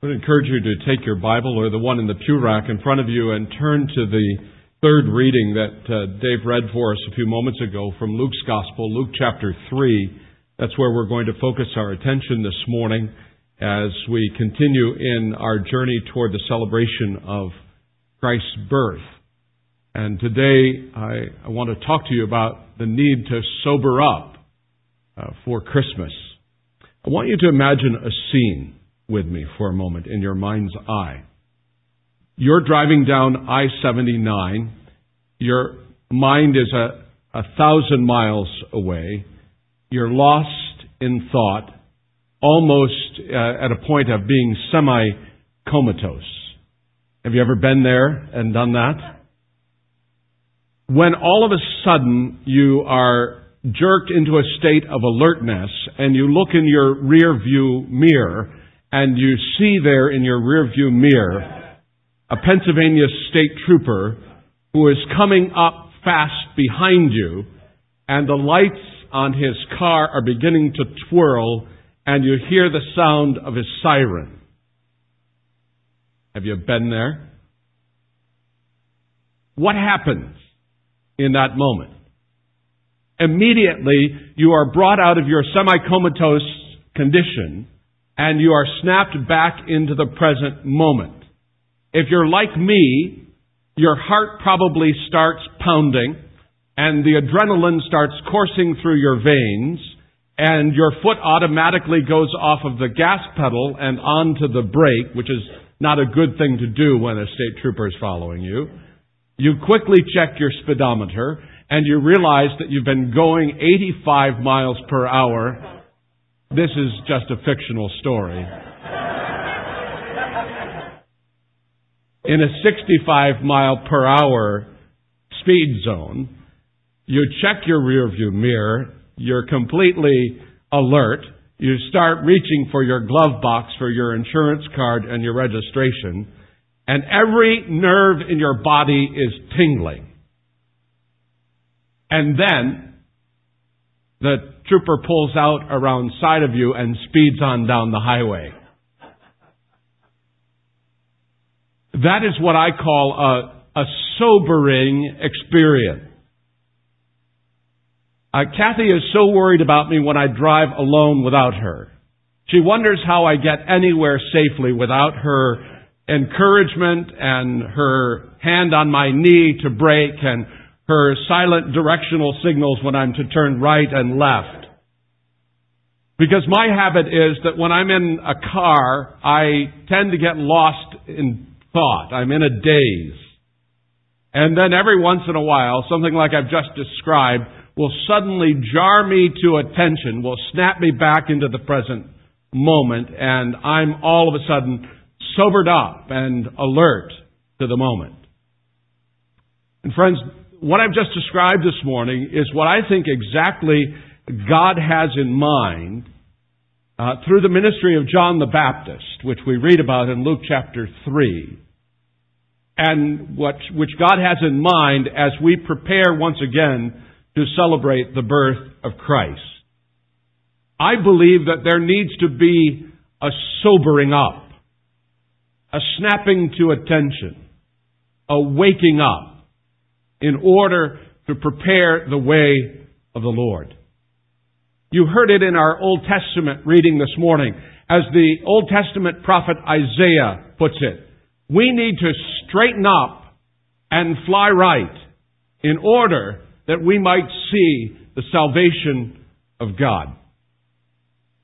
I would encourage you to take your Bible or the one in the pew rack in front of you and turn to the third reading that uh, Dave read for us a few moments ago from Luke's Gospel, Luke chapter 3. That's where we're going to focus our attention this morning as we continue in our journey toward the celebration of Christ's birth. And today I, I want to talk to you about the need to sober up uh, for Christmas. I want you to imagine a scene with me for a moment in your mind's eye. You're driving down I 79. Your mind is a, a thousand miles away. You're lost in thought, almost uh, at a point of being semi comatose. Have you ever been there and done that? When all of a sudden you are jerked into a state of alertness and you look in your rear view mirror and you see there in your rearview mirror a Pennsylvania state trooper who is coming up fast behind you, and the lights on his car are beginning to twirl, and you hear the sound of his siren. Have you been there? What happens in that moment? Immediately, you are brought out of your semi-comatose condition and you are snapped back into the present moment. If you're like me, your heart probably starts pounding and the adrenaline starts coursing through your veins and your foot automatically goes off of the gas pedal and onto the brake, which is not a good thing to do when a state trooper is following you. You quickly check your speedometer and you realize that you've been going 85 miles per hour this is just a fictional story. In a 65 mile per hour speed zone, you check your rearview mirror, you're completely alert, you start reaching for your glove box for your insurance card and your registration, and every nerve in your body is tingling. And then the trooper pulls out around side of you and speeds on down the highway. That is what I call a, a sobering experience. Uh, Kathy is so worried about me when I drive alone without her. She wonders how I get anywhere safely without her encouragement and her hand on my knee to brake and her silent directional signals when I'm to turn right and left. Because my habit is that when I'm in a car, I tend to get lost in thought. I'm in a daze. And then every once in a while, something like I've just described will suddenly jar me to attention, will snap me back into the present moment, and I'm all of a sudden sobered up and alert to the moment. And friends, what I've just described this morning is what I think exactly God has in mind uh, through the ministry of John the Baptist, which we read about in Luke chapter 3, and what, which God has in mind as we prepare once again to celebrate the birth of Christ. I believe that there needs to be a sobering up, a snapping to attention, a waking up in order to prepare the way of the Lord. You heard it in our Old Testament reading this morning. As the Old Testament prophet Isaiah puts it, we need to straighten up and fly right in order that we might see the salvation of God.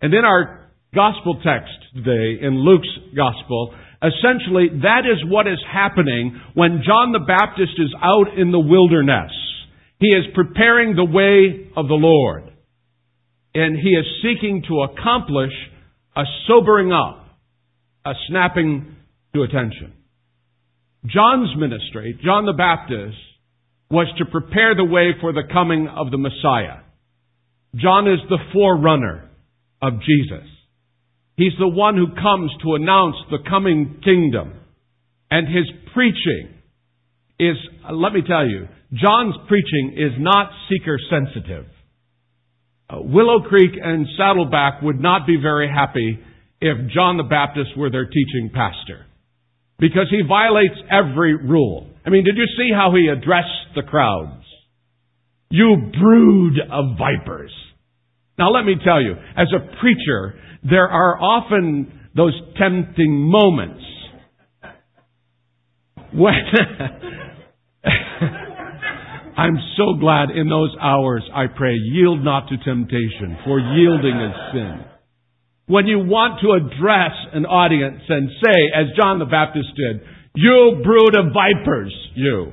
And in our gospel text today, in Luke's gospel, Essentially, that is what is happening when John the Baptist is out in the wilderness. He is preparing the way of the Lord. And he is seeking to accomplish a sobering up, a snapping to attention. John's ministry, John the Baptist, was to prepare the way for the coming of the Messiah. John is the forerunner of Jesus. He's the one who comes to announce the coming kingdom. And his preaching is, let me tell you, John's preaching is not seeker sensitive. Uh, Willow Creek and Saddleback would not be very happy if John the Baptist were their teaching pastor. Because he violates every rule. I mean, did you see how he addressed the crowds? You brood of vipers. Now let me tell you, as a preacher, there are often those tempting moments when I'm so glad in those hours I pray, yield not to temptation, for yielding is sin. When you want to address an audience and say, as John the Baptist did, you brood of vipers, you.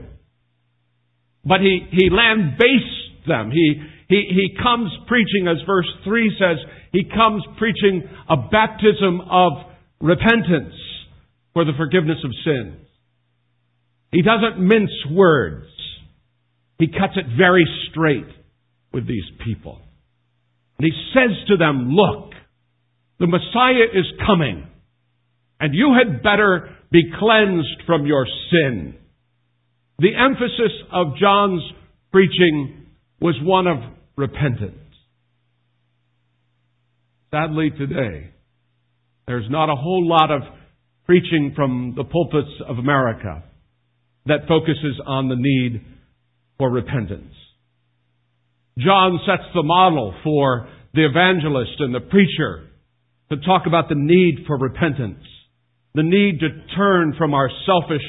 But he, he lambastes them. He, he, he comes preaching, as verse 3 says, he comes preaching a baptism of repentance for the forgiveness of sins. He doesn't mince words. He cuts it very straight with these people. And he says to them, look, the Messiah is coming, and you had better be cleansed from your sin. The emphasis of John's preaching was one of repentance. Sadly, today, there's not a whole lot of preaching from the pulpits of America that focuses on the need for repentance. John sets the model for the evangelist and the preacher to talk about the need for repentance, the need to turn from our selfish,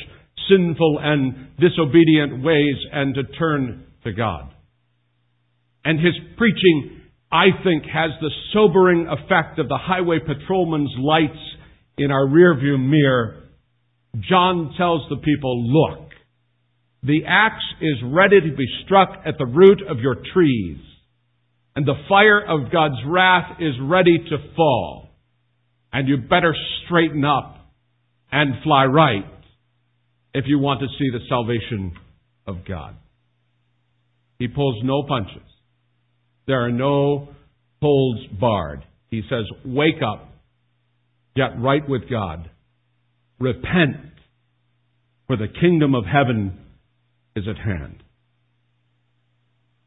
sinful, and disobedient ways and to turn to God. And his preaching, I think, has the sobering effect of the highway patrolman's lights in our rearview mirror. John tells the people, look, the axe is ready to be struck at the root of your trees, and the fire of God's wrath is ready to fall. And you better straighten up and fly right if you want to see the salvation of God. He pulls no punches. There are no holds barred. He says, wake up, get right with God, repent, for the kingdom of heaven is at hand.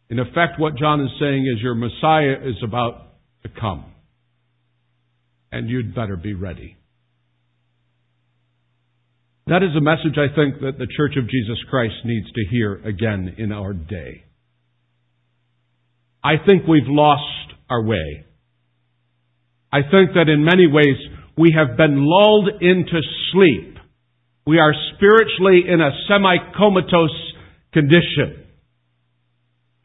In effect, what John is saying is your Messiah is about to come. And you'd better be ready. That is a message I think that the Church of Jesus Christ needs to hear again in our day. I think we've lost our way. I think that in many ways we have been lulled into sleep. We are spiritually in a semi-comatose condition.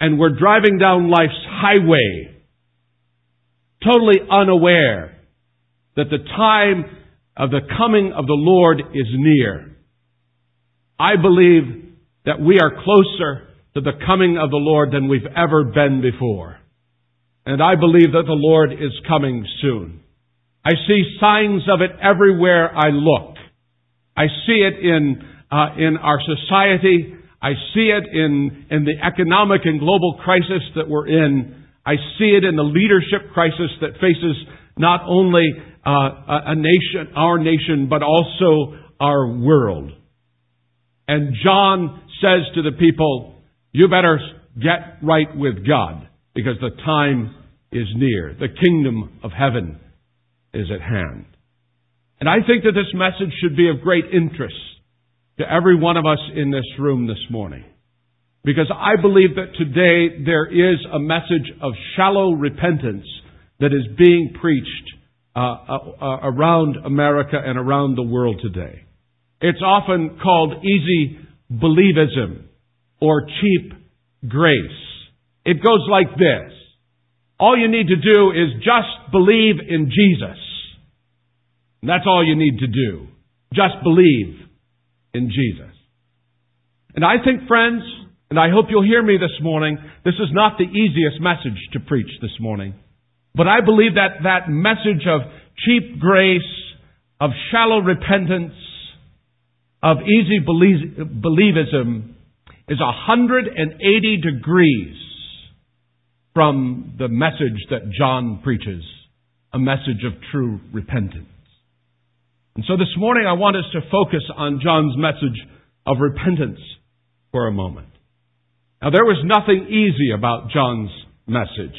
And we're driving down life's highway, totally unaware that the time of the coming of the Lord is near. I believe that we are closer to the coming of the Lord than we've ever been before. And I believe that the Lord is coming soon. I see signs of it everywhere I look. I see it in, uh, in our society. I see it in, in the economic and global crisis that we're in. I see it in the leadership crisis that faces not only uh, a nation, our nation, but also our world. And John says to the people, you better get right with God because the time is near. The kingdom of heaven is at hand. And I think that this message should be of great interest to every one of us in this room this morning. Because I believe that today there is a message of shallow repentance that is being preached uh, uh, uh, around America and around the world today. It's often called easy believism or cheap grace. It goes like this. All you need to do is just believe in Jesus. that's all you need to do. Just believe in Jesus. And I think, friends, and I hope you'll hear me this morning, this is not the easiest message to preach this morning. But I believe that that message of cheap grace, of shallow repentance, of easy believism is 180 degrees from the message that John preaches, a message of true repentance. And so this morning I want us to focus on John's message of repentance for a moment. Now there was nothing easy about John's message.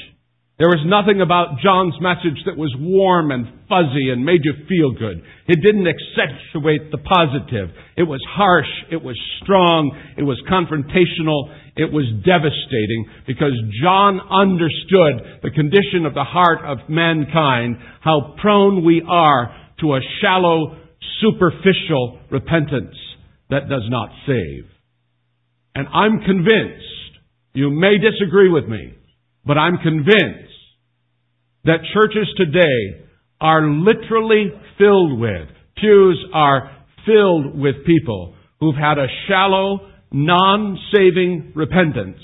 There was nothing about John's message that was warm and fuzzy and made you feel good. It didn't accentuate the positive. It was harsh. It was strong. It was confrontational. It was devastating because John understood the condition of the heart of mankind, how prone we are to a shallow, superficial repentance that does not save. And I'm convinced, you may disagree with me, but I'm convinced that churches today are literally filled with, pews are filled with people who've had a shallow, non-saving repentance.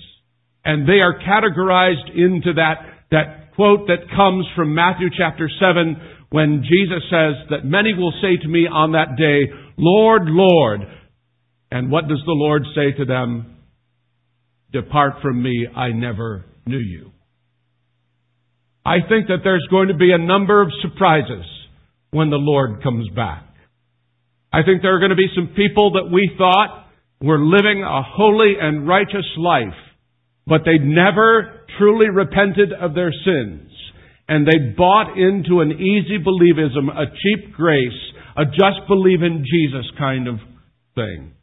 And they are categorized into that, that quote that comes from Matthew chapter 7 when Jesus says that many will say to me on that day, Lord, Lord. And what does the Lord say to them? Depart from me, I never knew you. I think that there's going to be a number of surprises when the Lord comes back. I think there are going to be some people that we thought were living a holy and righteous life, but they'd never truly repented of their sins. And they bought into an easy believism, a cheap grace, a just believe in Jesus kind of thing.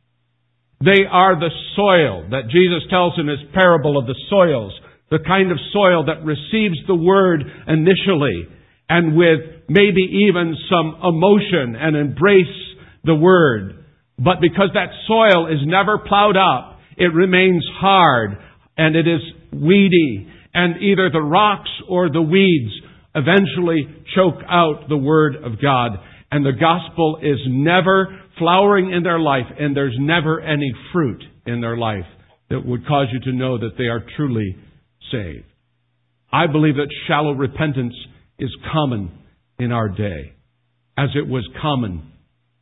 They are the soil that Jesus tells in his parable of the soils the kind of soil that receives the word initially and with maybe even some emotion and embrace the word. But because that soil is never plowed up, it remains hard and it is weedy and either the rocks or the weeds eventually choke out the word of God and the gospel is never flowering in their life and there's never any fruit in their life that would cause you to know that they are truly saved. I believe that shallow repentance is common in our day, as it was common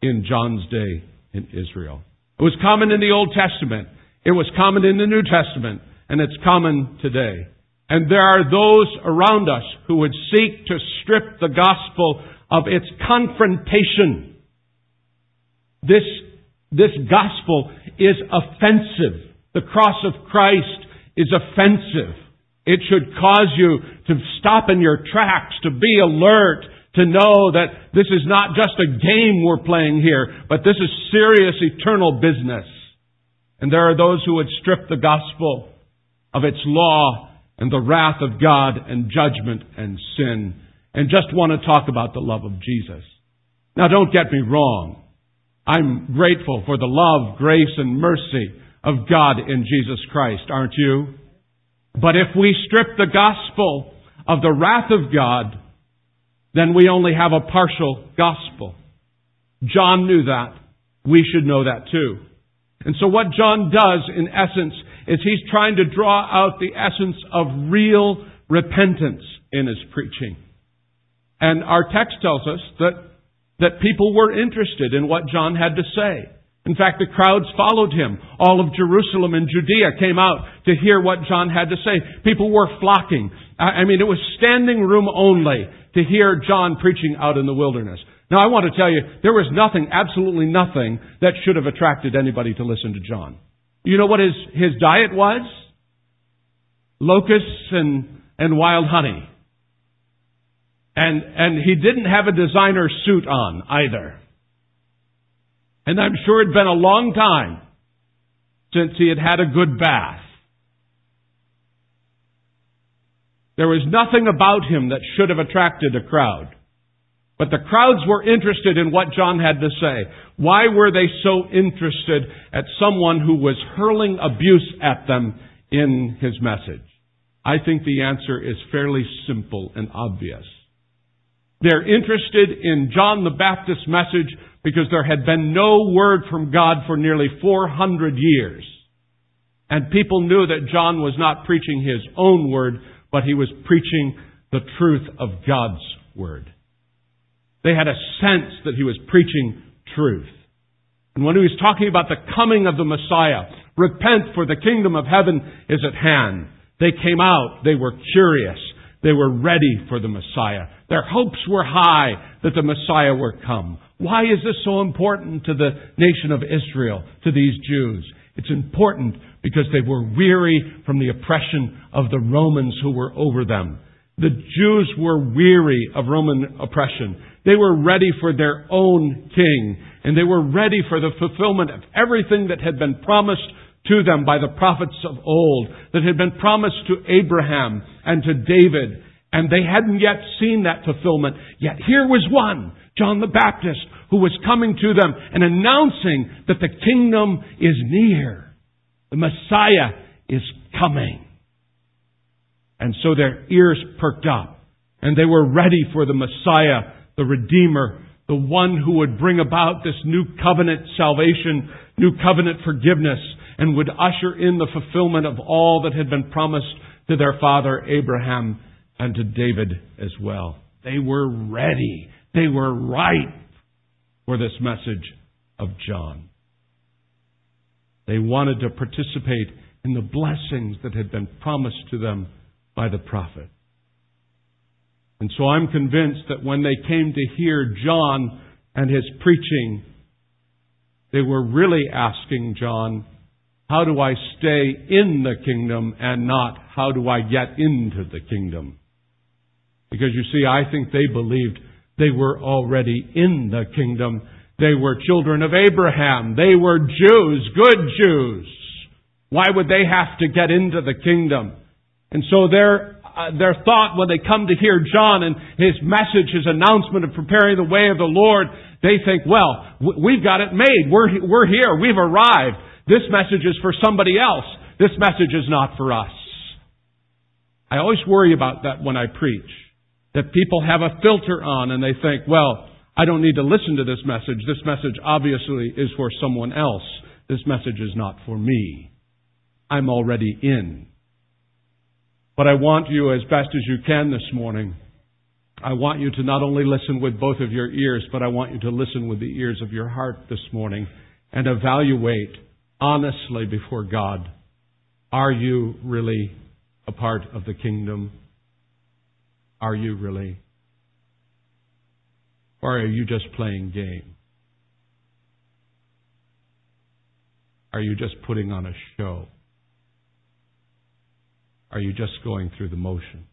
in John's day in Israel. It was common in the Old Testament. It was common in the New Testament, and it's common today. And there are those around us who would seek to strip the gospel of its confrontation. This, this gospel is offensive. The cross of Christ is offensive. It should cause you to stop in your tracks, to be alert, to know that this is not just a game we're playing here, but this is serious eternal business. And there are those who would strip the gospel of its law and the wrath of God and judgment and sin and just want to talk about the love of Jesus. Now don't get me wrong. I'm grateful for the love, grace, and mercy of God in Jesus Christ, aren't you? But if we strip the gospel of the wrath of God, then we only have a partial gospel. John knew that. We should know that too. And so what John does in essence is he's trying to draw out the essence of real repentance in his preaching. And our text tells us that, that people were interested in what John had to say. In fact, the crowds followed him. All of Jerusalem and Judea came out to hear what John had to say. People were flocking. I mean, it was standing room only to hear John preaching out in the wilderness. Now, I want to tell you, there was nothing, absolutely nothing, that should have attracted anybody to listen to John. You know what his, his diet was? Locusts and, and wild honey. And, and he didn't have a designer suit on either. And I'm sure it'd been a long time since he had had a good bath. There was nothing about him that should have attracted a crowd. But the crowds were interested in what John had to say. Why were they so interested at someone who was hurling abuse at them in his message? I think the answer is fairly simple and obvious. They're interested in John the Baptist's message because there had been no word from God for nearly 400 years. And people knew that John was not preaching his own word, but he was preaching the truth of God's word. They had a sense that he was preaching truth. And when he was talking about the coming of the Messiah, repent for the kingdom of heaven is at hand. They came out. They were curious. They were ready for the Messiah. Their hopes were high that the Messiah would come. Why is this so important to the nation of Israel, to these Jews? It's important because they were weary from the oppression of the Romans who were over them. The Jews were weary of Roman oppression. They were ready for their own king, and they were ready for the fulfillment of everything that had been promised to them by the prophets of old, that had been promised to Abraham and to David, and they hadn't yet seen that fulfillment. Yet here was one, John the Baptist, who was coming to them and announcing that the kingdom is near. The Messiah is coming. And so their ears perked up, and they were ready for the Messiah, the Redeemer, the one who would bring about this new covenant salvation, new covenant forgiveness, and would usher in the fulfillment of all that had been promised to their father Abraham and to David as well. They were ready. They were ripe for this message of John. They wanted to participate in the blessings that had been promised to them by the prophet. And so I'm convinced that when they came to hear John and his preaching, they were really asking John, how do I stay in the kingdom and not how do I get into the kingdom? Because you see, I think they believed they were already in the kingdom. They were children of Abraham. They were Jews, good Jews. Why would they have to get into the kingdom? And so their, uh, their thought when they come to hear John and his message, his announcement of preparing the way of the Lord, they think, well, we've got it made. We're, we're here. We've arrived. This message is for somebody else. This message is not for us. I always worry about that when I preach. That people have a filter on and they think, well, I don't need to listen to this message. This message obviously is for someone else. This message is not for me. I'm already in. But I want you, as best as you can this morning, I want you to not only listen with both of your ears, but I want you to listen with the ears of your heart this morning and evaluate honestly before God. Are you really a part of the kingdom? Are you really? Or are you just playing game? Are you just putting on a show? Are you just going through the motion?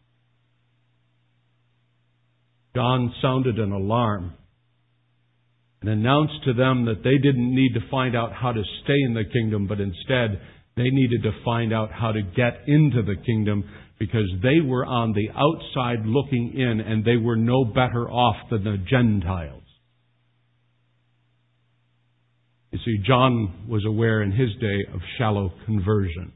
John sounded an alarm and announced to them that they didn't need to find out how to stay in the kingdom, but instead they needed to find out how to get into the kingdom because they were on the outside looking in and they were no better off than the Gentiles. You see, John was aware in his day of shallow conversion.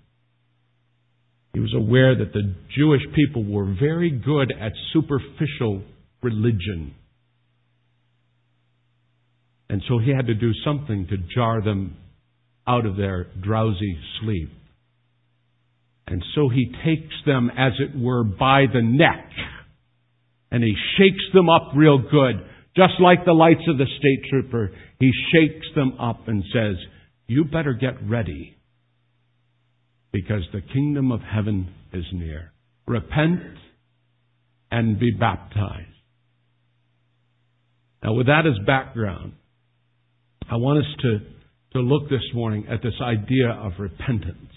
He was aware that the Jewish people were very good at superficial religion. And so he had to do something to jar them out of their drowsy sleep. And so he takes them, as it were, by the neck. And he shakes them up real good. Just like the lights of the state trooper, he shakes them up and says, You better get ready. Because the kingdom of heaven is near. Repent and be baptized. Now, with that as background, I want us to, to look this morning at this idea of repentance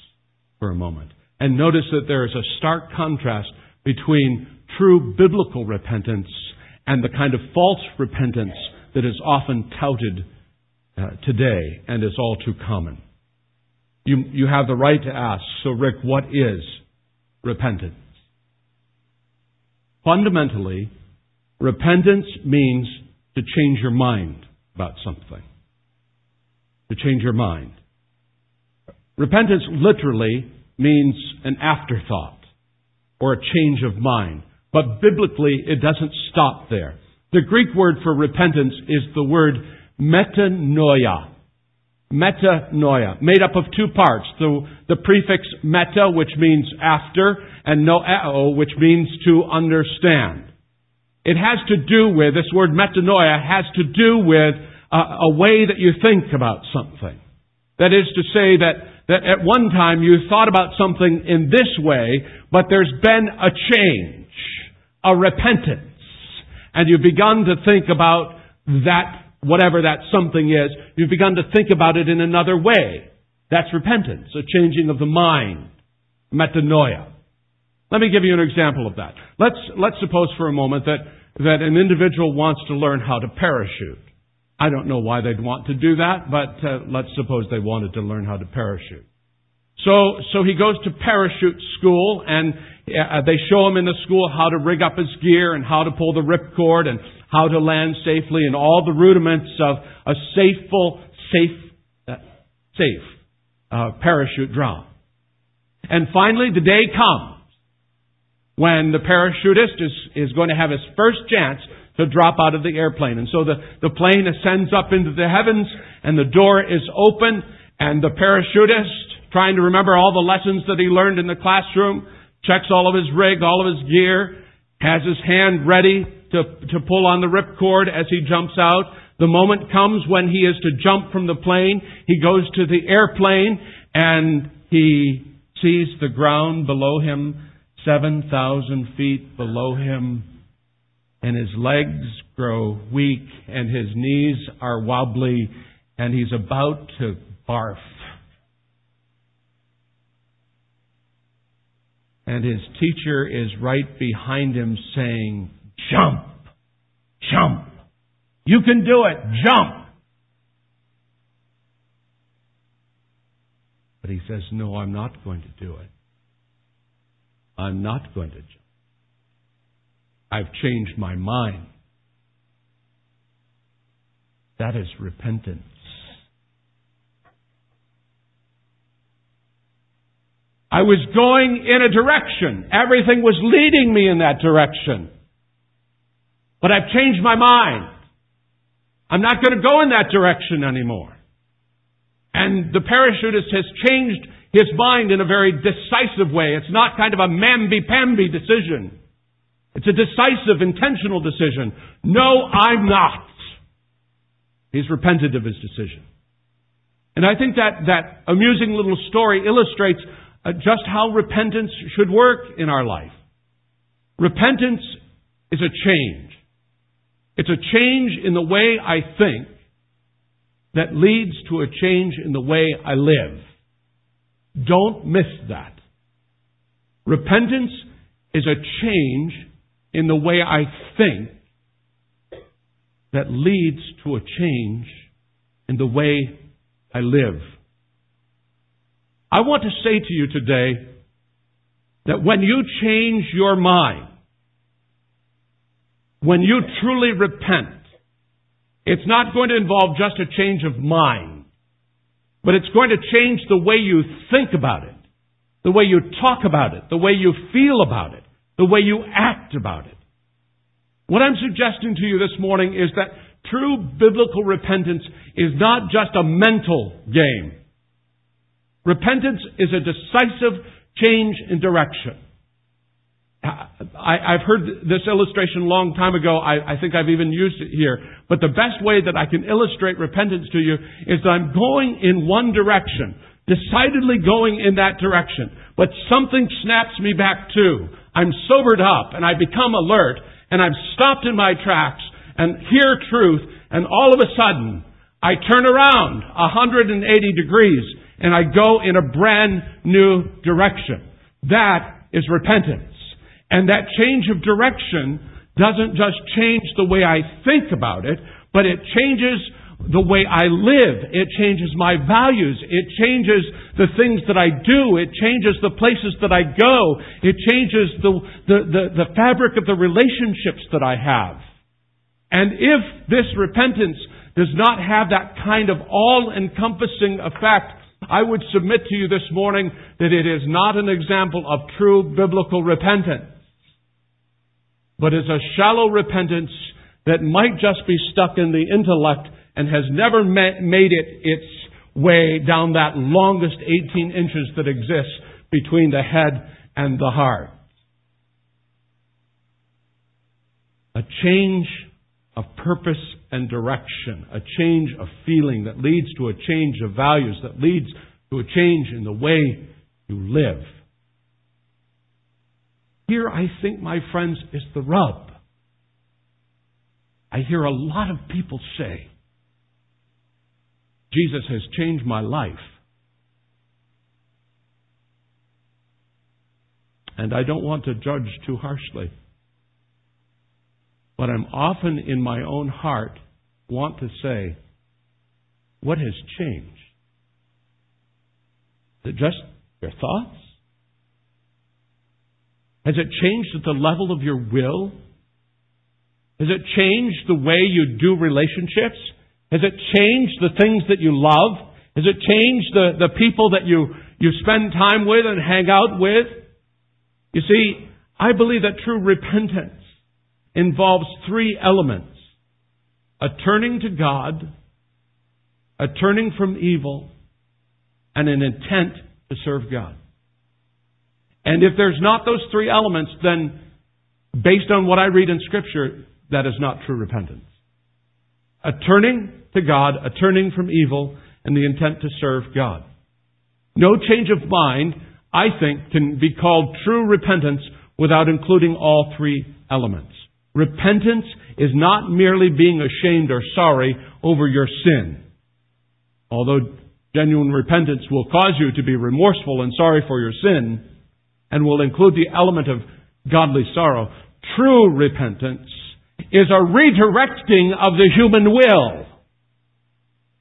for a moment. And notice that there is a stark contrast between true biblical repentance and the kind of false repentance that is often touted uh, today and is all too common. You, you have the right to ask, so Rick, what is repentance? Fundamentally, repentance means to change your mind about something. To change your mind. Repentance literally means an afterthought or a change of mind. But biblically, it doesn't stop there. The Greek word for repentance is the word metanoia. Metanoia, made up of two parts. The, the prefix meta, which means after, and noeo, which means to understand. It has to do with, this word metanoia has to do with a, a way that you think about something. That is to say that that at one time you thought about something in this way, but there's been a change, a repentance, and you've begun to think about that, whatever that something is, you've begun to think about it in another way. That's repentance, a changing of the mind, metanoia. Let me give you an example of that. Let's, let's suppose for a moment that, that an individual wants to learn how to parachute. I don't know why they'd want to do that, but uh, let's suppose they wanted to learn how to parachute. So, so he goes to parachute school and uh, they show him in the school how to rig up his gear and how to pull the ripcord and how to land safely and all the rudiments of a safeful, safe, uh, safe uh, parachute drop. And finally, the day comes when the parachutist is, is going to have his first chance to drop out of the airplane. And so the, the plane ascends up into the heavens and the door is open and the parachutist, trying to remember all the lessons that he learned in the classroom, checks all of his rig, all of his gear, has his hand ready to, to pull on the ripcord as he jumps out. The moment comes when he is to jump from the plane. He goes to the airplane and he sees the ground below him, 7,000 feet below him, and his legs grow weak and his knees are wobbly and he's about to barf. And his teacher is right behind him saying, Jump! Jump! You can do it! Jump! But he says, No, I'm not going to do it. I'm not going to jump. I've changed my mind. That is repentance. I was going in a direction. Everything was leading me in that direction. But I've changed my mind. I'm not going to go in that direction anymore. And the parachutist has changed his mind in a very decisive way. It's not kind of a mamby-pamby decision. It's a decisive, intentional decision. No, I'm not. He's repented of his decision. And I think that, that amusing little story illustrates uh, just how repentance should work in our life. Repentance is a change. It's a change in the way I think that leads to a change in the way I live. Don't miss that. Repentance is a change in the way I think that leads to a change in the way I live. I want to say to you today that when you change your mind, when you truly repent, it's not going to involve just a change of mind, but it's going to change the way you think about it, the way you talk about it, the way you feel about it, the way you act about it. What I'm suggesting to you this morning is that true biblical repentance is not just a mental game. Repentance is a decisive change in direction. I, have heard this illustration a long time ago. I, I think I've even used it here. But the best way that I can illustrate repentance to you is that I'm going in one direction, decidedly going in that direction. But something snaps me back too. I'm sobered up and I become alert and I'm stopped in my tracks and hear truth and all of a sudden I turn around 180 degrees and I go in a brand new direction. That is repentance. And that change of direction doesn't just change the way I think about it, but it changes the way I live. It changes my values. It changes the things that I do. It changes the places that I go. It changes the, the, the, the fabric of the relationships that I have. And if this repentance does not have that kind of all-encompassing effect, I would submit to you this morning that it is not an example of true biblical repentance, but is a shallow repentance that might just be stuck in the intellect and has never made it its way down that longest 18 inches that exists between the head and the heart. A change of purpose and direction, a change of feeling that leads to a change of values, that leads to a change in the way you live. Here, I think, my friends, is the rub. I hear a lot of people say, Jesus has changed my life. and I don't want to judge too harshly, but I'm often in my own heart want to say, what has changed? Is it just your thoughts? Has it changed at the level of your will? Has it changed the way you do relationships? Has it changed the things that you love? Has it changed the, the people that you, you spend time with and hang out with? You see, I believe that true repentance involves three elements. A turning to God, a turning from evil, and an intent to serve God. And if there's not those three elements, then based on what I read in Scripture, that is not true repentance. A turning to God, a turning from evil, and the intent to serve God. No change of mind, I think, can be called true repentance without including all three elements. Repentance is not merely being ashamed or sorry over your sin. Although genuine repentance will cause you to be remorseful and sorry for your sin, and will include the element of godly sorrow, true repentance is a redirecting of the human will.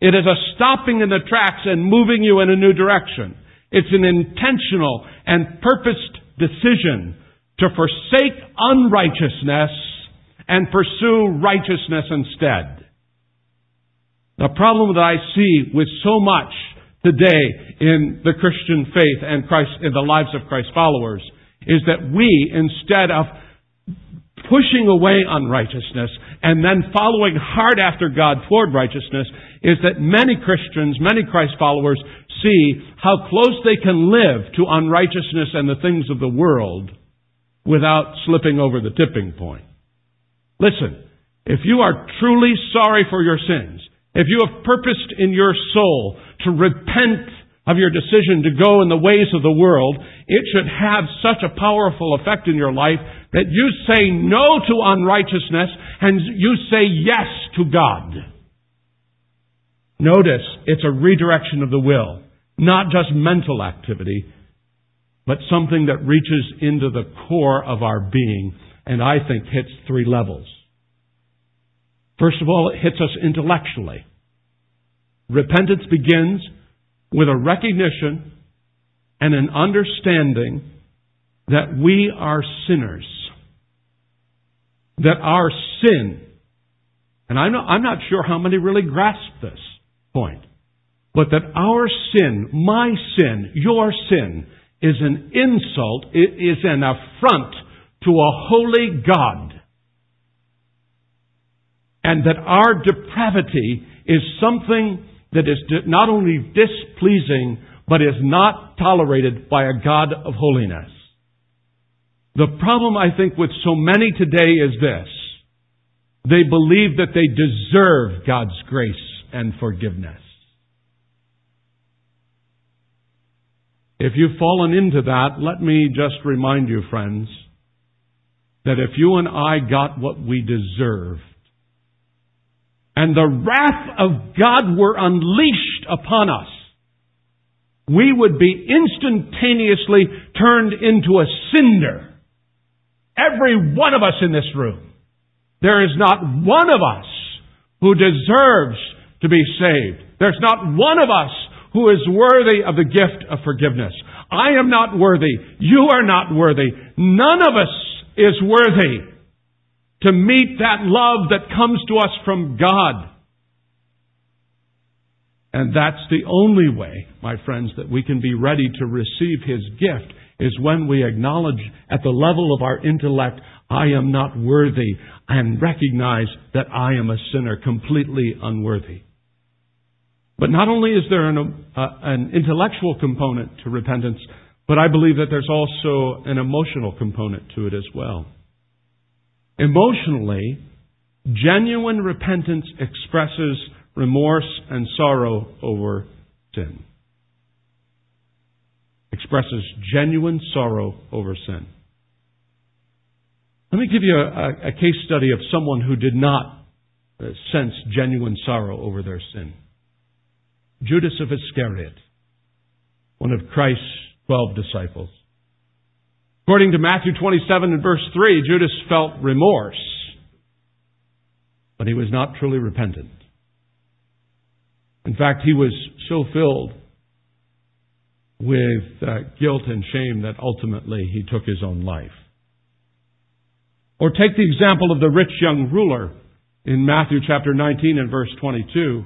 It is a stopping in the tracks and moving you in a new direction. It's an intentional and purposed decision to forsake unrighteousness and pursue righteousness instead. The problem that I see with so much today in the Christian faith and Christ, in the lives of Christ followers is that we, instead of pushing away unrighteousness and then following hard after God toward righteousness, is that many Christians, many Christ followers see how close they can live to unrighteousness and the things of the world without slipping over the tipping point. Listen, if you are truly sorry for your sins, if you have purposed in your soul to repent of your decision to go in the ways of the world, it should have such a powerful effect in your life that you say no to unrighteousness and you say yes to God. Notice it's a redirection of the will, not just mental activity, but something that reaches into the core of our being and I think hits three levels. First of all, it hits us intellectually. Repentance begins with a recognition and an understanding that we are sinners. That our sin, and I'm not, I'm not sure how many really grasp this point, but that our sin, my sin, your sin, is an insult, it is an affront to a holy God. And that our depravity is something that is not only displeasing, but is not tolerated by a God of holiness. The problem, I think, with so many today is this. They believe that they deserve God's grace and forgiveness. If you've fallen into that, let me just remind you, friends, that if you and I got what we deserved, and the wrath of God were unleashed upon us, we would be instantaneously turned into a cinder. Every one of us in this room. There is not one of us who deserves to be saved. There's not one of us who is worthy of the gift of forgiveness. I am not worthy. You are not worthy. None of us is worthy to meet that love that comes to us from God. And that's the only way, my friends, that we can be ready to receive His gift is when we acknowledge at the level of our intellect, I am not worthy, and recognize that I am a sinner, completely unworthy. But not only is there an, uh, an intellectual component to repentance, but I believe that there's also an emotional component to it as well. Emotionally, genuine repentance expresses remorse and sorrow over sin. Expresses genuine sorrow over sin. Let me give you a, a, case study of someone who did not uh, sense genuine sorrow over their sin. Judas of Iscariot, one of Christ's twelve disciples. According to Matthew 27 and verse 3, Judas felt remorse, but he was not truly repentant. In fact, he was so filled with uh, guilt and shame that ultimately he took his own life. Or take the example of the rich young ruler in Matthew chapter 19 and verse 22,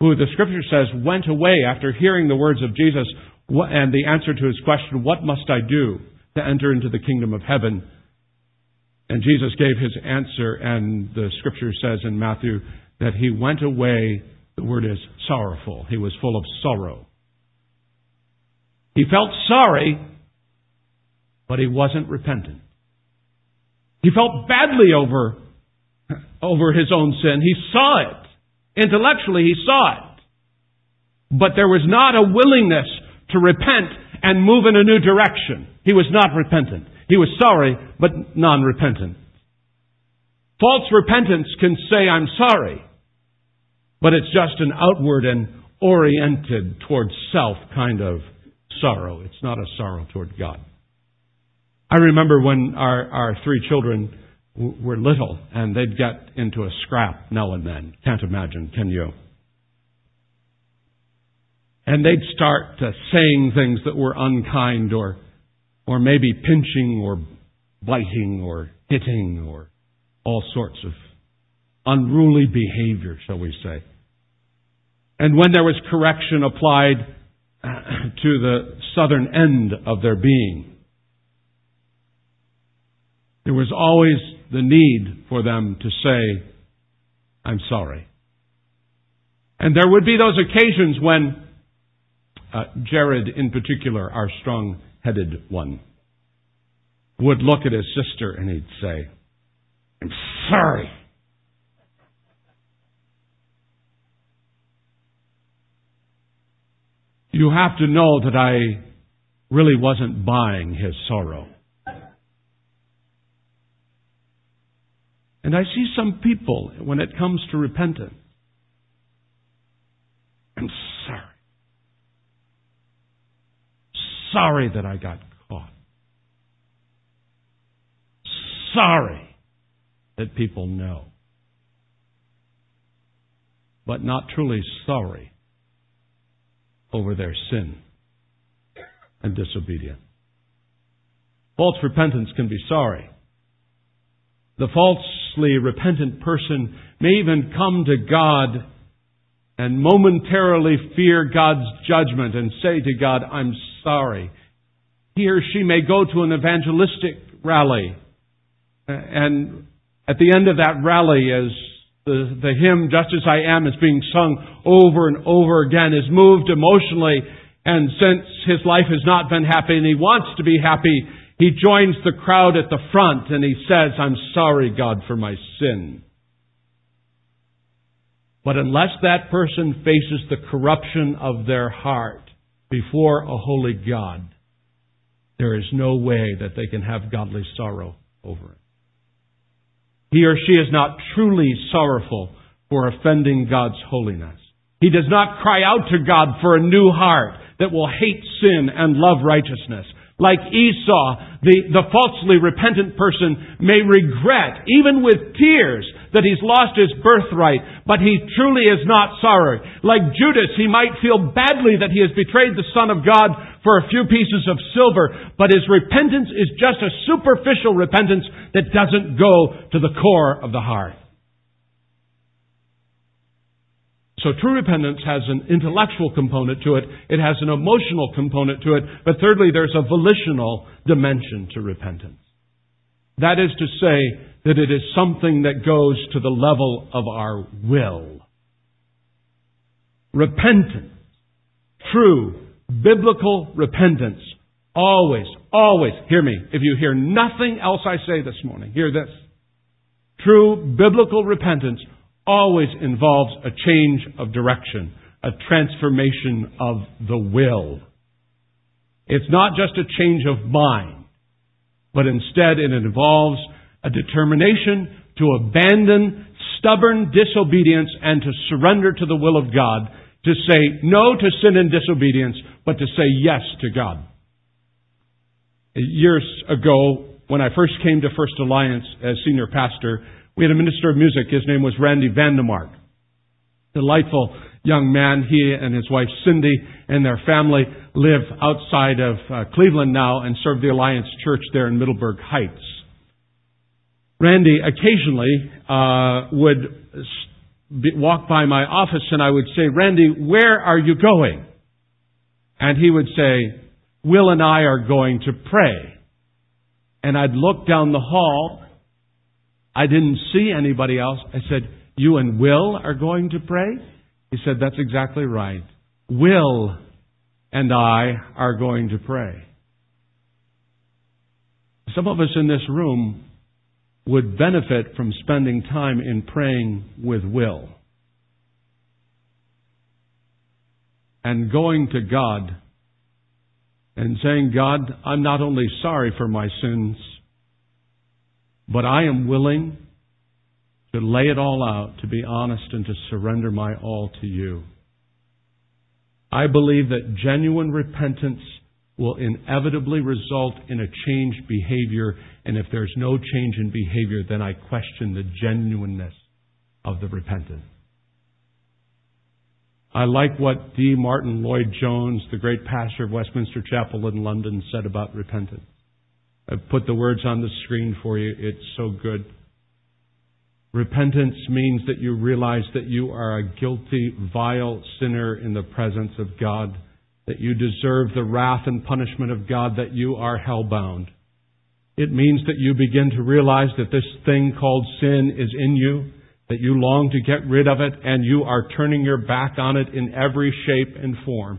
who the scripture says went away after hearing the words of Jesus and the answer to his question, What must I do to enter into the kingdom of heaven? And Jesus gave his answer, and the scripture says in Matthew that he went away, the word is sorrowful. He was full of sorrow. He felt sorry, but he wasn't repentant. He felt badly over, over his own sin. He saw it. Intellectually, he saw it. But there was not a willingness to repent and move in a new direction. He was not repentant. He was sorry, but non-repentant. False repentance can say, I'm sorry, but it's just an outward and oriented towards self kind of sorrow. It's not a sorrow toward God. I remember when our, our three children were little and they'd get into a scrap now and then. Can't imagine, can you? And they'd start uh, saying things that were unkind or, or maybe pinching or biting or hitting or all sorts of unruly behavior, shall we say. And when there was correction applied, to the southern end of their being. There was always the need for them to say, I'm sorry. And there would be those occasions when uh, Jared, in particular, our strong headed one, would look at his sister and he'd say, I'm sorry. you have to know that I really wasn't buying his sorrow. And I see some people, when it comes to repentance, I'm sorry. That I got caught. Sorry that people know. But not truly sorry over their sin and disobedience. False repentance can be sorry. The falsely repentant person may even come to God and momentarily fear God's judgment and say to God, I'm sorry. He or she may go to an evangelistic rally and at the end of that rally, as the, the hymn, Just as I Am, is being sung over and over again, is moved emotionally, and since his life has not been happy and he wants to be happy, he joins the crowd at the front and he says, I'm sorry, God, for my sin. But unless that person faces the corruption of their heart before a holy God, there is no way that they can have godly sorrow over it. He or she is not truly sorrowful for offending God's holiness. He does not cry out to God for a new heart that will hate sin and love righteousness. Like Esau, the, the falsely repentant person may regret, even with tears, that he's lost his birthright, but he truly is not sorry. Like Judas, he might feel badly that he has betrayed the Son of God for a few pieces of silver, but his repentance is just a superficial repentance that doesn't go to the core of the heart. So true repentance has an intellectual component to it. It has an emotional component to it. But thirdly, there's a volitional dimension to repentance. That is to say that it is something that goes to the level of our will. Repentance, true biblical repentance, always, always, hear me, if you hear nothing else I say this morning, hear this. True biblical repentance always involves a change of direction, a transformation of the will. It's not just a change of mind, but instead it involves a determination to abandon stubborn disobedience and to surrender to the will of God, to say no to sin and disobedience, but to say yes to God. Years ago, when I first came to First Alliance as senior pastor, we had a minister of music. His name was Randy Vandemark. Delightful young man. He and his wife Cindy and their family live outside of uh, Cleveland now and serve the Alliance Church there in Middleburg Heights. Randy occasionally uh, would be, walk by my office and I would say, Randy, where are you going? And he would say, Will and I are going to pray. And I'd look down the hall. I didn't see anybody else. I said, You and Will are going to pray? He said, That's exactly right. Will and I are going to pray. Some of us in this room would benefit from spending time in praying with Will and going to God and saying, God, I'm not only sorry for my sins, but I am willing to lay it all out, to be honest, and to surrender my all to you. I believe that genuine repentance will inevitably result in a changed behavior, and if there's no change in behavior, then I question the genuineness of the repentance. I like what D. Martyn Lloyd-Jones, the great pastor of Westminster Chapel in London, said about repentance. I've put the words on the screen for you. It's so good. Repentance means that you realize that you are a guilty, vile sinner in the presence of God, that you deserve the wrath and punishment of God, that you are hellbound. It means that you begin to realize that this thing called sin is in you, that you long to get rid of it, and you are turning your back on it in every shape and form.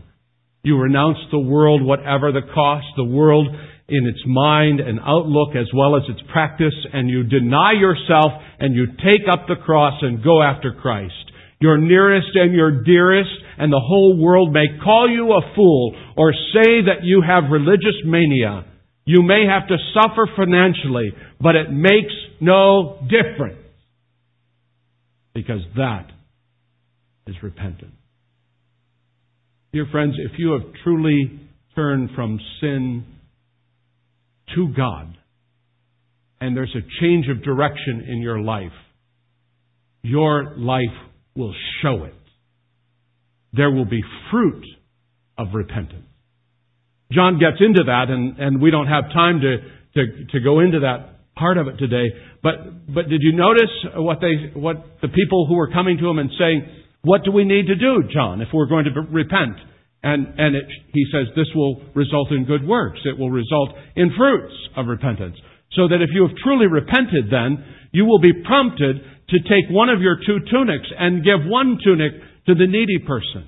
You renounce the world, whatever the cost, the world in its mind and outlook as well as its practice, and you deny yourself and you take up the cross and go after Christ. Your nearest and your dearest and the whole world may call you a fool or say that you have religious mania. You may have to suffer financially, but it makes no difference. Because that is repentance. Dear friends, if you have truly turned from sin to God, and there's a change of direction in your life, your life will show it. There will be fruit of repentance. John gets into that, and, and we don't have time to, to, to go into that part of it today. But, but did you notice what they, what the people who were coming to him and saying, what do we need to do, John, if we're going to repent? And, and it, he says this will result in good works. It will result in fruits of repentance. So that if you have truly repented then, you will be prompted to take one of your two tunics and give one tunic to the needy person.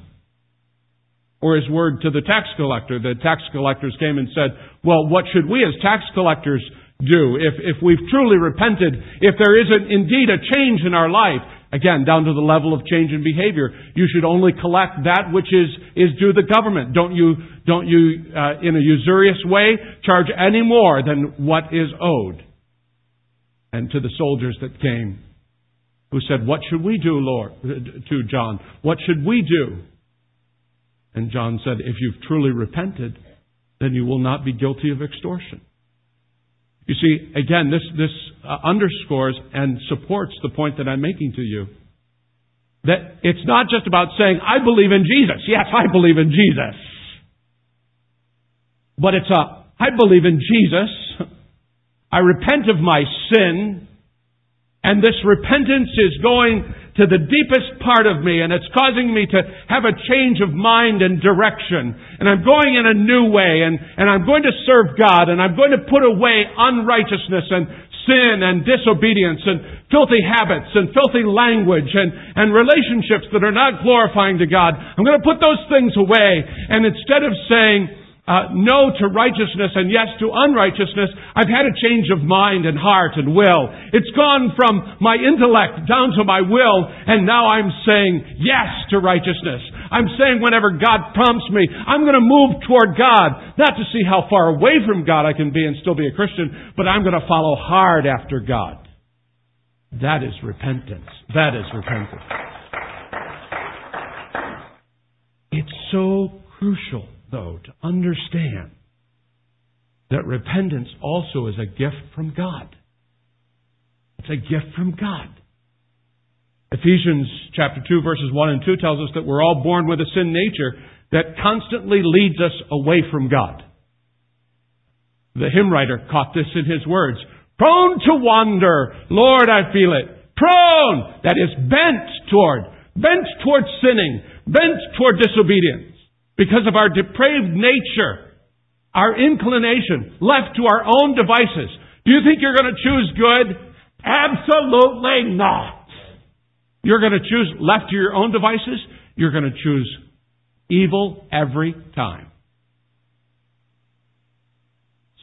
Or his word to the tax collector. The tax collectors came and said, well, what should we as tax collectors do? If, if we've truly repented, if there isn't indeed a change in our life, Again, down to the level of change in behavior. You should only collect that which is, is due the government. Don't you, don't you, uh, in a usurious way, charge any more than what is owed. And to the soldiers that came, who said, What should we do, Lord? To John, What should we do? And John said, If you've truly repented, then you will not be guilty of extortion. You see, again, this, this uh, underscores and supports the point that I'm making to you. That it's not just about saying, I believe in Jesus. Yes, I believe in Jesus. But it's a, I believe in Jesus. I repent of my sin. And this repentance is going to the deepest part of me and it's causing me to have a change of mind and direction. And I'm going in a new way and, and I'm going to serve God and I'm going to put away unrighteousness and sin and disobedience and filthy habits and filthy language and, and relationships that are not glorifying to God. I'm going to put those things away and instead of saying, uh, no to righteousness and yes to unrighteousness, I've had a change of mind and heart and will. It's gone from my intellect down to my will, and now I'm saying yes to righteousness. I'm saying whenever God prompts me, I'm going to move toward God, not to see how far away from God I can be and still be a Christian, but I'm going to follow hard after God. That is repentance. That is repentance. It's so crucial though, to understand that repentance also is a gift from God. It's a gift from God. Ephesians chapter 2 verses 1 and 2 tells us that we're all born with a sin nature that constantly leads us away from God. The hymn writer caught this in his words. Prone to wander, Lord, I feel it. Prone, that is bent toward, bent toward sinning, bent toward disobedience. Because of our depraved nature, our inclination, left to our own devices. Do you think you're going to choose good? Absolutely not. You're going to choose left to your own devices? You're going to choose evil every time.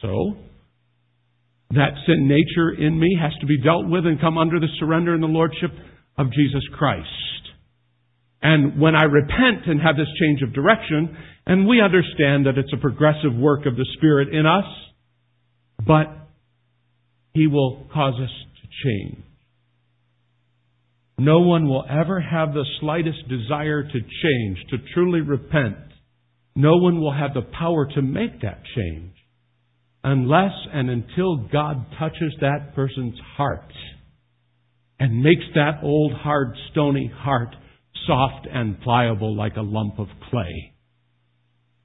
So, that sin nature in me has to be dealt with and come under the surrender and the lordship of Jesus Christ. And when I repent and have this change of direction, and we understand that it's a progressive work of the Spirit in us, but He will cause us to change. No one will ever have the slightest desire to change, to truly repent. No one will have the power to make that change unless and until God touches that person's heart and makes that old, hard, stony heart soft and pliable like a lump of clay.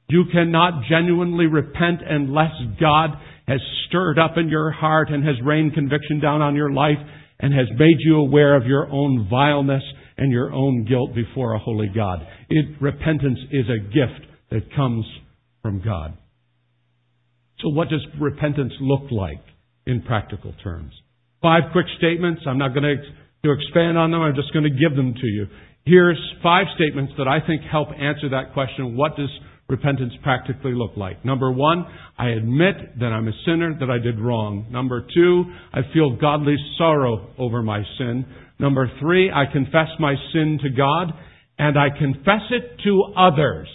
You cannot genuinely repent unless God has stirred up in your heart and has rained conviction down on your life and has made you aware of your own vileness and your own guilt before a holy God. It, repentance is a gift that comes from God. So what does repentance look like in practical terms? Five quick statements. I'm not going to, to expand on them. I'm just going to give them to you. Here's five statements that I think help answer that question. What does repentance practically look like? Number one, I admit that I'm a sinner, that I did wrong. Number two, I feel godly sorrow over my sin. Number three, I confess my sin to God and I confess it to others.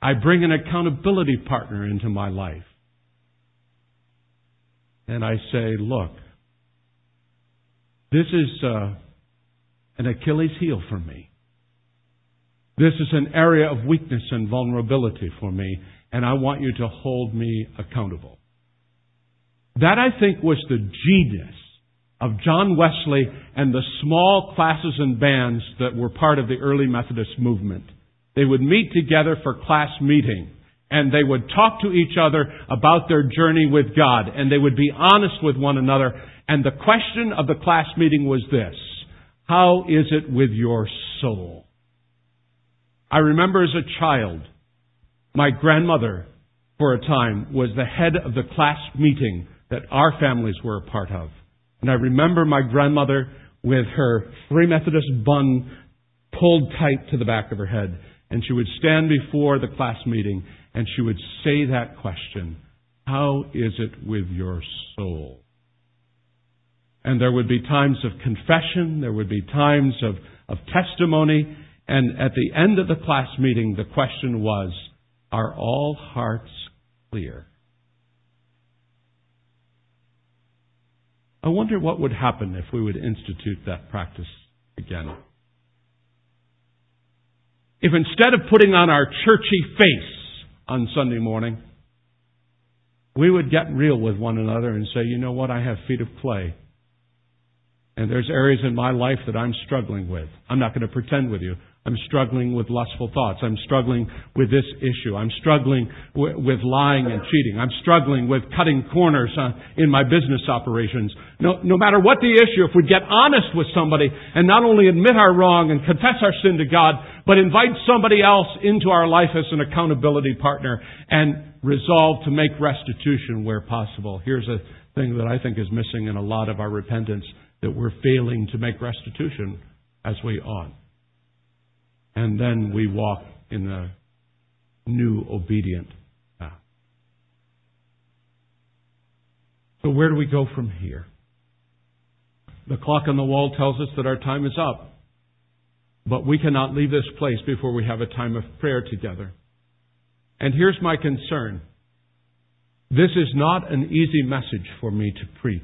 I bring an accountability partner into my life. And I say, look, this is uh, an Achilles heel for me. This is an area of weakness and vulnerability for me, and I want you to hold me accountable. That, I think, was the genius of John Wesley and the small classes and bands that were part of the early Methodist movement. They would meet together for class meeting, and they would talk to each other about their journey with God, and they would be honest with one another. And the question of the class meeting was this How is it with your soul? I remember as a child, my grandmother, for a time, was the head of the class meeting that our families were a part of. And I remember my grandmother with her Free Methodist bun pulled tight to the back of her head. And she would stand before the class meeting and she would say that question How is it with your soul? And there would be times of confession, there would be times of, of testimony, and at the end of the class meeting, the question was, are all hearts clear? I wonder what would happen if we would institute that practice again. If instead of putting on our churchy face on Sunday morning, we would get real with one another and say, you know what, I have feet of clay. And there's areas in my life that I'm struggling with. I'm not going to pretend with you. I'm struggling with lustful thoughts. I'm struggling with this issue. I'm struggling w- with lying and cheating. I'm struggling with cutting corners uh, in my business operations. No, no matter what the issue, if we get honest with somebody and not only admit our wrong and confess our sin to God, but invite somebody else into our life as an accountability partner and resolve to make restitution where possible. Here's a thing that I think is missing in a lot of our repentance that we're failing to make restitution as we ought and then we walk in the new obedient path. So where do we go from here? The clock on the wall tells us that our time is up. But we cannot leave this place before we have a time of prayer together. And here's my concern. This is not an easy message for me to preach.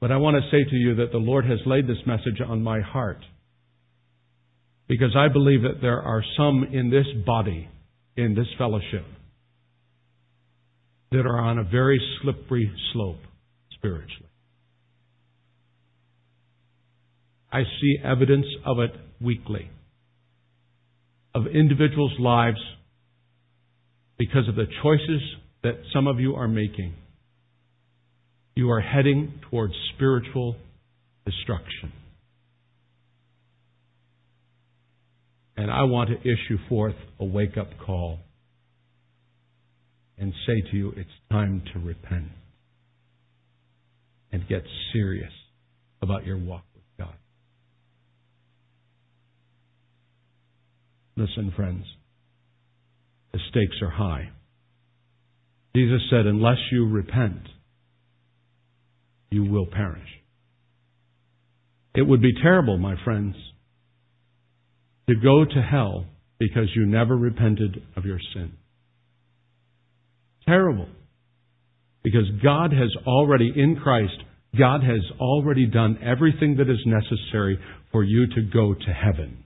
But I want to say to you that the Lord has laid this message on my heart. Because I believe that there are some in this body, in this fellowship, that are on a very slippery slope spiritually. I see evidence of it weekly. Of individuals' lives because of the choices that some of you are making. You are heading towards spiritual destruction. And I want to issue forth a wake up call and say to you, it's time to repent and get serious about your walk with God. Listen, friends, the stakes are high. Jesus said, unless you repent, you will perish. It would be terrible, my friends, to go to hell because you never repented of your sin. Terrible. Because God has already, in Christ, God has already done everything that is necessary for you to go to heaven.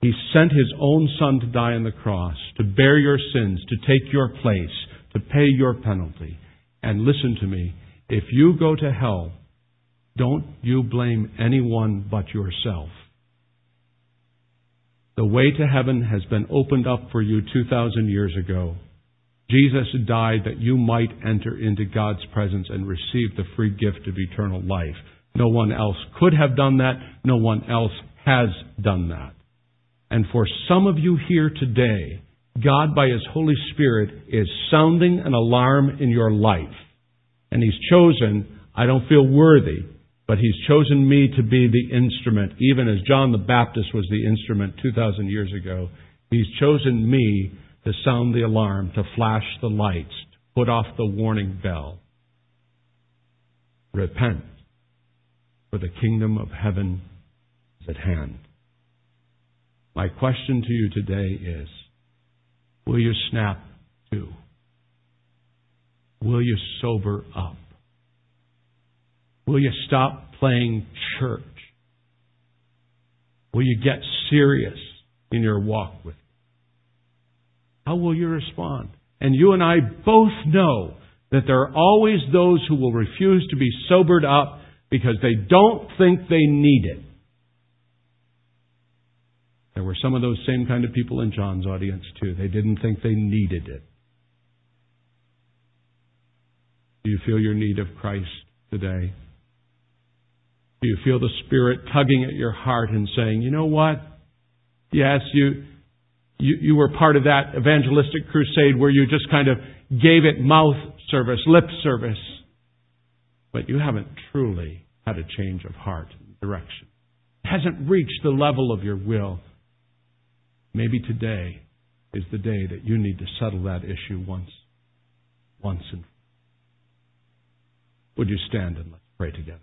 He sent His own Son to die on the cross, to bear your sins, to take your place, to pay your penalty. And listen to me, if you go to hell, don't you blame anyone but yourself. The way to heaven has been opened up for you 2,000 years ago. Jesus died that you might enter into God's presence and receive the free gift of eternal life. No one else could have done that. No one else has done that. And for some of you here today, God by His Holy Spirit is sounding an alarm in your life. And He's chosen, I don't feel worthy, but He's chosen me to be the instrument, even as John the Baptist was the instrument 2,000 years ago. He's chosen me to sound the alarm, to flash the lights, to put off the warning bell. Repent, for the kingdom of heaven is at hand. My question to you today is, will you snap to? Will you sober up? Will you stop playing church? Will you get serious in your walk with how will you respond? And you and I both know that there are always those who will refuse to be sobered up because they don't think they need it. There were some of those same kind of people in John's audience too. They didn't think they needed it. Do you feel your need of Christ today? Do you feel the Spirit tugging at your heart and saying, you know what? Yes, you, you, you were part of that evangelistic crusade where you just kind of gave it mouth service, lip service, but you haven't truly had a change of heart and direction. It hasn't reached the level of your will. Maybe today is the day that you need to settle that issue once, once and would you stand and let's pray together?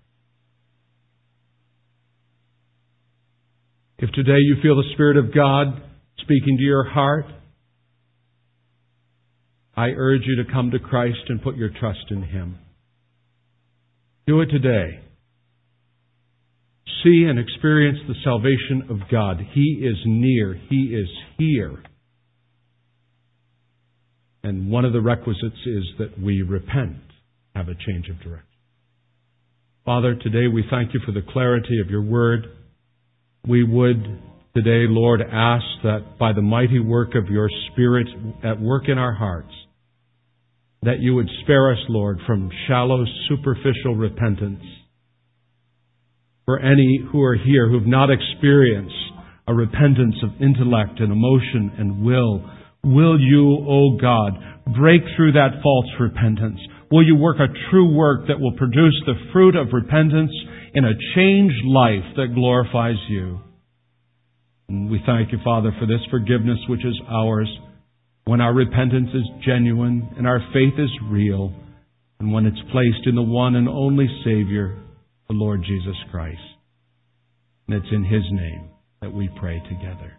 If today you feel the Spirit of God speaking to your heart, I urge you to come to Christ and put your trust in Him. Do it today. See and experience the salvation of God. He is near. He is here. And one of the requisites is that we repent, have a change of direction. Father, today we thank you for the clarity of your word. We would today, Lord, ask that by the mighty work of your Spirit at work in our hearts, that you would spare us, Lord, from shallow, superficial repentance. For any who are here who have not experienced a repentance of intellect and emotion and will, will you, O God, break through that false repentance? Will you work a true work that will produce the fruit of repentance in a changed life that glorifies you? And we thank you, Father, for this forgiveness which is ours when our repentance is genuine and our faith is real, and when it's placed in the one and only Savior, the Lord Jesus Christ. And it's in His name that we pray together.